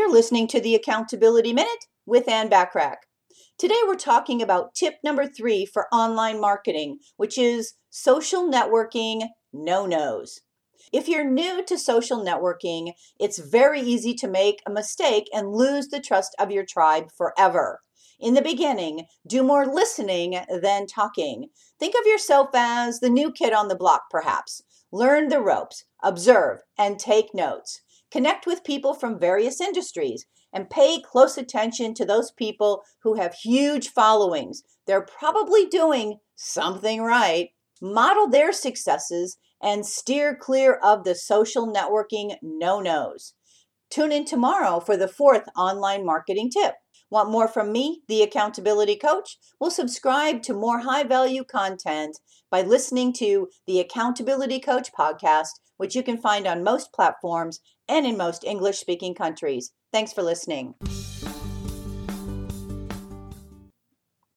You're listening to the Accountability Minute with Ann Bachrach. Today we're talking about tip number three for online marketing, which is social networking no nos. If you're new to social networking, it's very easy to make a mistake and lose the trust of your tribe forever. In the beginning, do more listening than talking. Think of yourself as the new kid on the block, perhaps. Learn the ropes, observe, and take notes. Connect with people from various industries and pay close attention to those people who have huge followings. They're probably doing something right. Model their successes and steer clear of the social networking no nos. Tune in tomorrow for the fourth online marketing tip. Want more from me, the accountability coach? Well, subscribe to more high value content by listening to the Accountability Coach podcast, which you can find on most platforms and in most English speaking countries. Thanks for listening.